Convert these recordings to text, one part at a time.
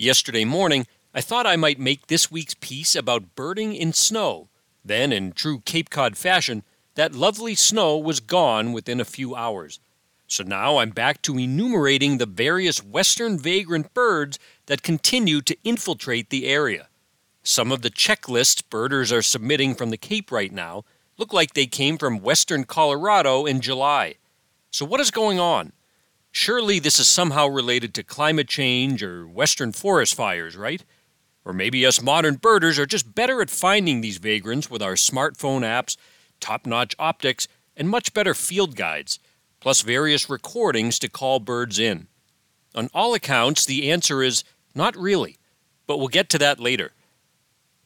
Yesterday morning, I thought I might make this week's piece about birding in snow. Then, in true Cape Cod fashion, that lovely snow was gone within a few hours. So now I'm back to enumerating the various western vagrant birds that continue to infiltrate the area. Some of the checklists birders are submitting from the Cape right now look like they came from western Colorado in July. So, what is going on? Surely this is somehow related to climate change or western forest fires, right? Or maybe us modern birders are just better at finding these vagrants with our smartphone apps, top notch optics, and much better field guides, plus various recordings to call birds in. On all accounts, the answer is not really, but we'll get to that later.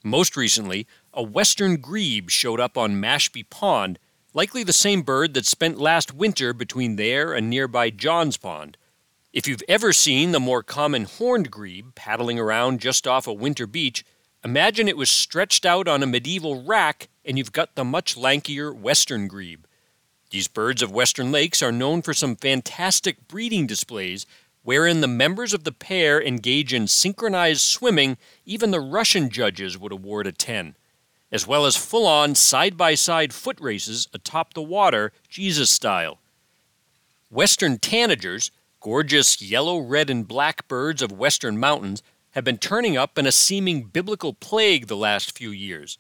Most recently, a western grebe showed up on Mashpee Pond, likely the same bird that spent last winter between there and nearby Johns Pond. If you've ever seen the more common horned grebe paddling around just off a winter beach, imagine it was stretched out on a medieval rack and you've got the much lankier western grebe. These birds of western lakes are known for some fantastic breeding displays wherein the members of the pair engage in synchronized swimming, even the Russian judges would award a 10, as well as full on side by side foot races atop the water, Jesus style. Western tanagers, gorgeous yellow, red, and black birds of western mountains have been turning up in a seeming biblical plague the last few years.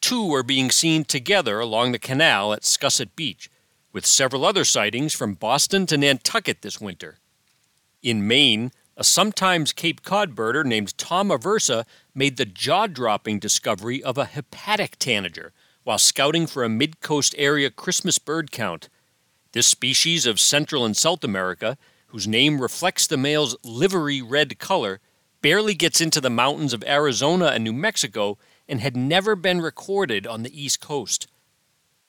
Two are being seen together along the canal at Scusset Beach, with several other sightings from Boston to Nantucket this winter. In Maine, a sometimes Cape Cod birder named Tom Aversa made the jaw dropping discovery of a hepatic tanager while scouting for a mid coast area Christmas bird count. This species of Central and South America whose name reflects the male's livery red color, barely gets into the mountains of Arizona and New Mexico and had never been recorded on the East Coast.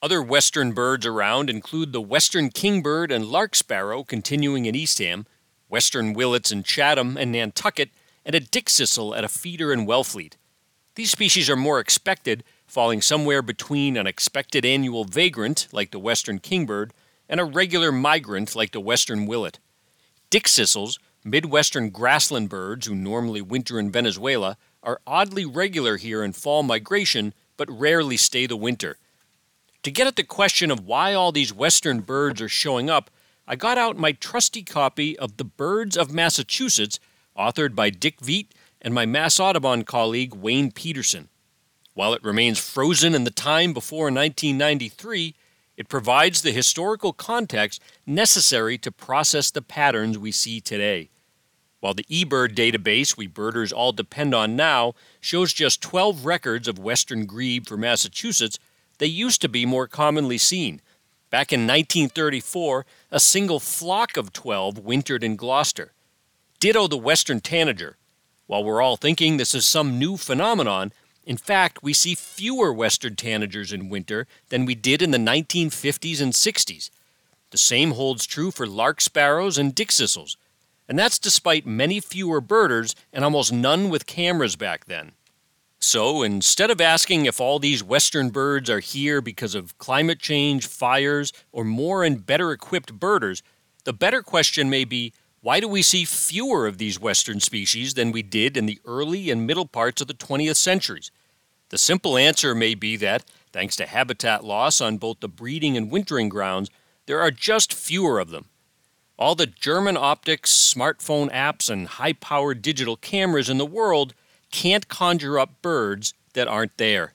Other western birds around include the western kingbird and lark sparrow continuing in Eastham, western willets in Chatham and Nantucket, and a dickcissel at a feeder in Wellfleet. These species are more expected, falling somewhere between an expected annual vagrant, like the western kingbird, and a regular migrant, like the western willet. Dickcissels, Midwestern grassland birds who normally winter in Venezuela, are oddly regular here in fall migration but rarely stay the winter. To get at the question of why all these western birds are showing up, I got out my trusty copy of The Birds of Massachusetts, authored by Dick Veit and my Mass Audubon colleague Wayne Petersen. While it remains frozen in the time before 1993, it provides the historical context necessary to process the patterns we see today. While the eBird database we birders all depend on now shows just 12 records of western grebe for Massachusetts, they used to be more commonly seen. Back in 1934, a single flock of 12 wintered in Gloucester. Ditto the western tanager. While we're all thinking this is some new phenomenon, in fact, we see fewer western tanagers in winter than we did in the 1950s and 60s. The same holds true for lark sparrows and dickcissels, and that's despite many fewer birders and almost none with cameras back then. So instead of asking if all these western birds are here because of climate change, fires, or more and better equipped birders, the better question may be why do we see fewer of these western species than we did in the early and middle parts of the 20th centuries? The simple answer may be that, thanks to habitat loss on both the breeding and wintering grounds, there are just fewer of them. All the German optics, smartphone apps, and high powered digital cameras in the world can't conjure up birds that aren't there.